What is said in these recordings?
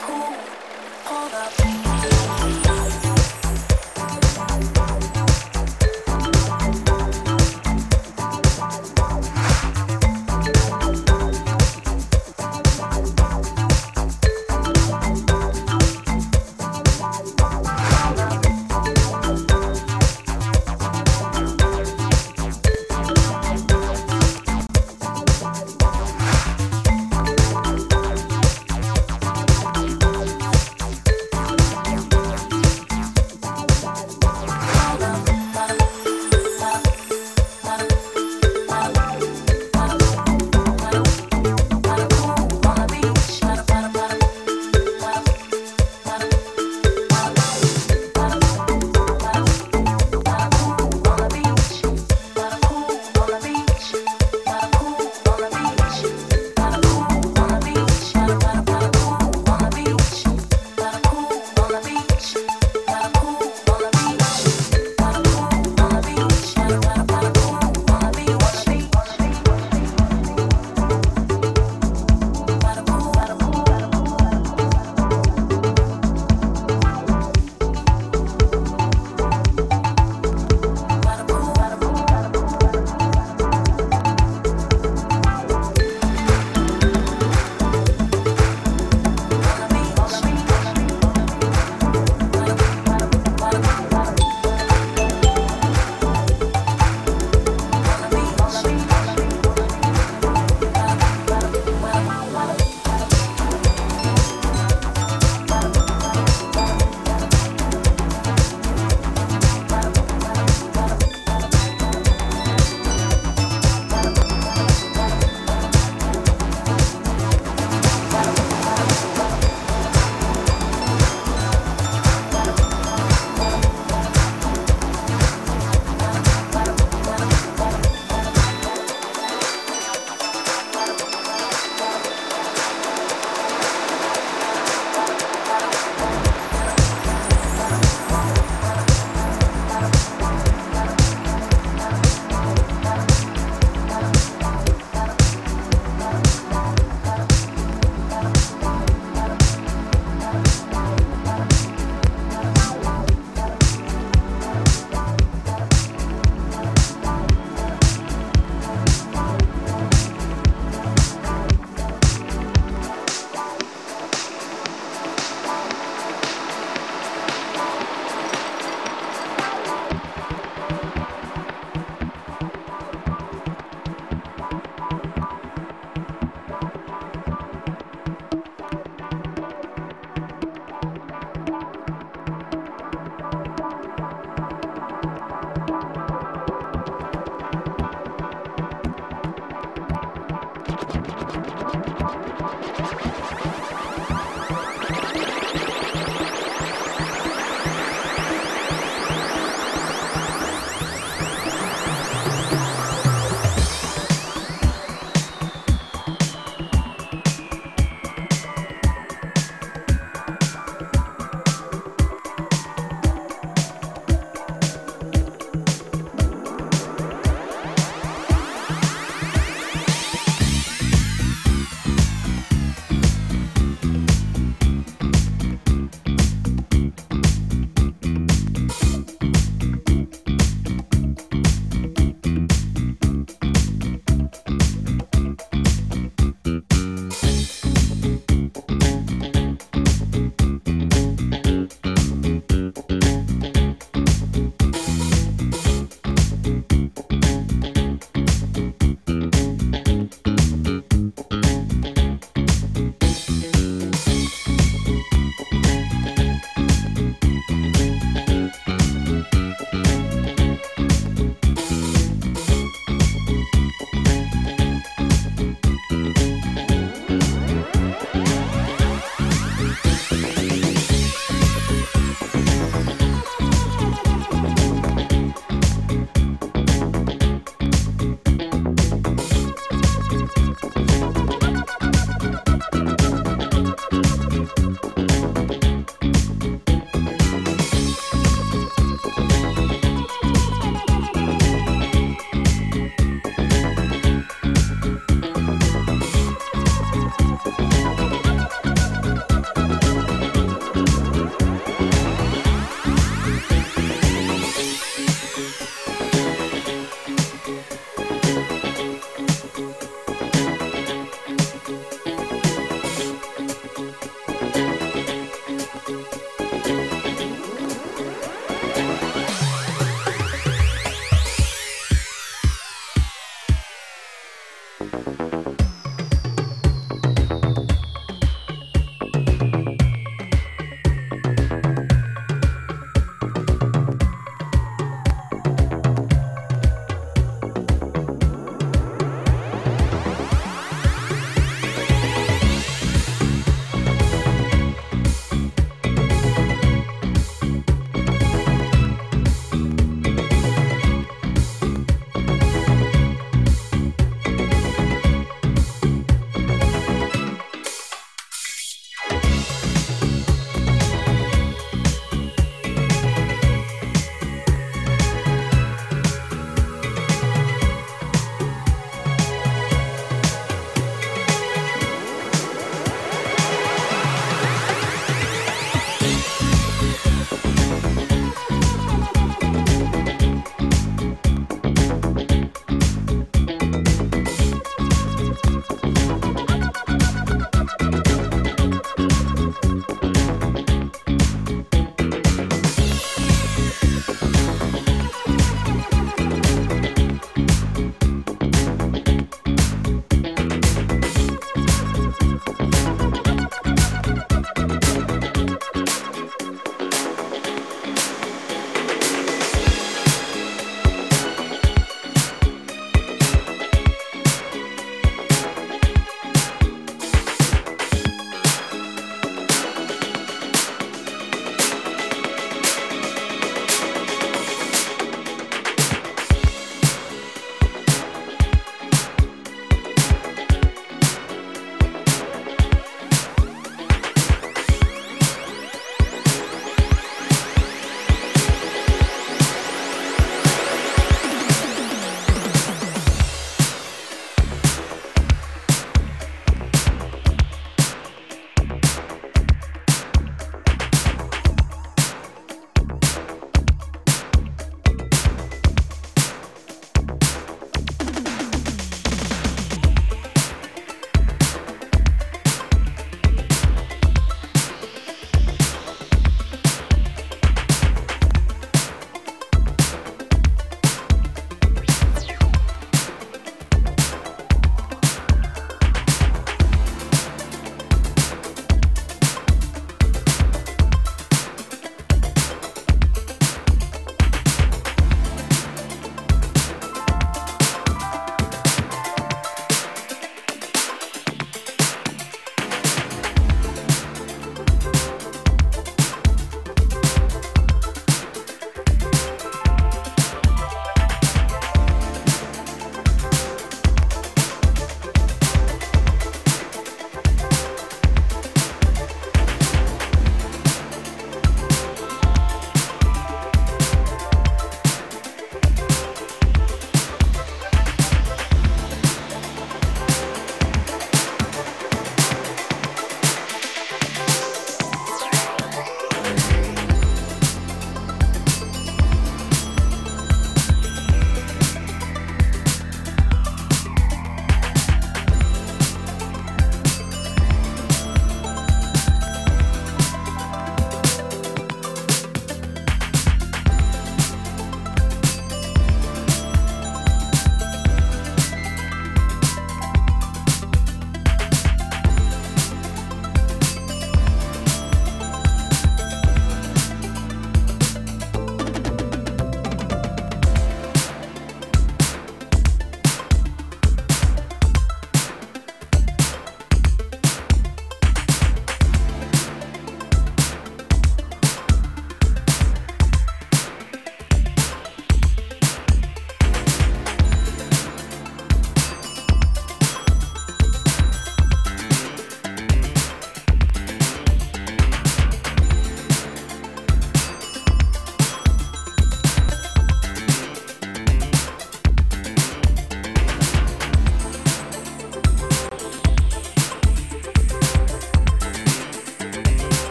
Cool.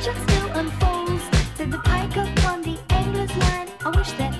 legend still unfolds. To the pike upon the angler's line, I wish that